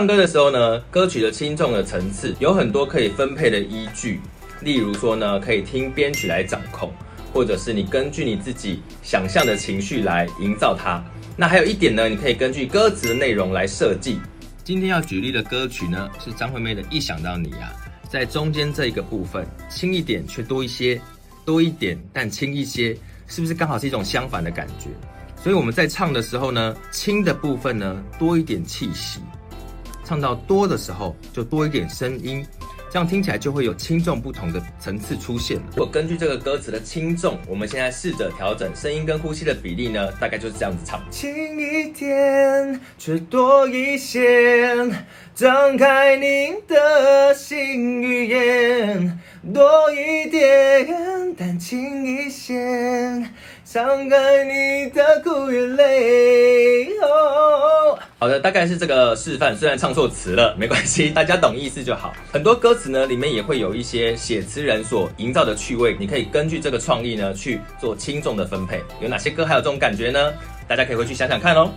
唱歌的时候呢，歌曲的轻重的层次有很多可以分配的依据，例如说呢，可以听编曲来掌控，或者是你根据你自己想象的情绪来营造它。那还有一点呢，你可以根据歌词的内容来设计。今天要举例的歌曲呢，是张惠妹的《一想到你》啊，在中间这一个部分，轻一点却多一些，多一点但轻一些，是不是刚好是一种相反的感觉？所以我们在唱的时候呢，轻的部分呢，多一点气息。唱到多的时候，就多一点声音，这样听起来就会有轻重不同的层次出现了。如果根据这个歌词的轻重，我们现在试着调整声音跟呼吸的比例呢，大概就是这样子唱：轻一点，却多一些，张开你的心语言，多一点，但轻一些，敞开你的苦与泪。呃，大概是这个示范，虽然唱错词了，没关系，大家懂意思就好。很多歌词呢，里面也会有一些写词人所营造的趣味，你可以根据这个创意呢去做轻重的分配。有哪些歌还有这种感觉呢？大家可以回去想想看哦。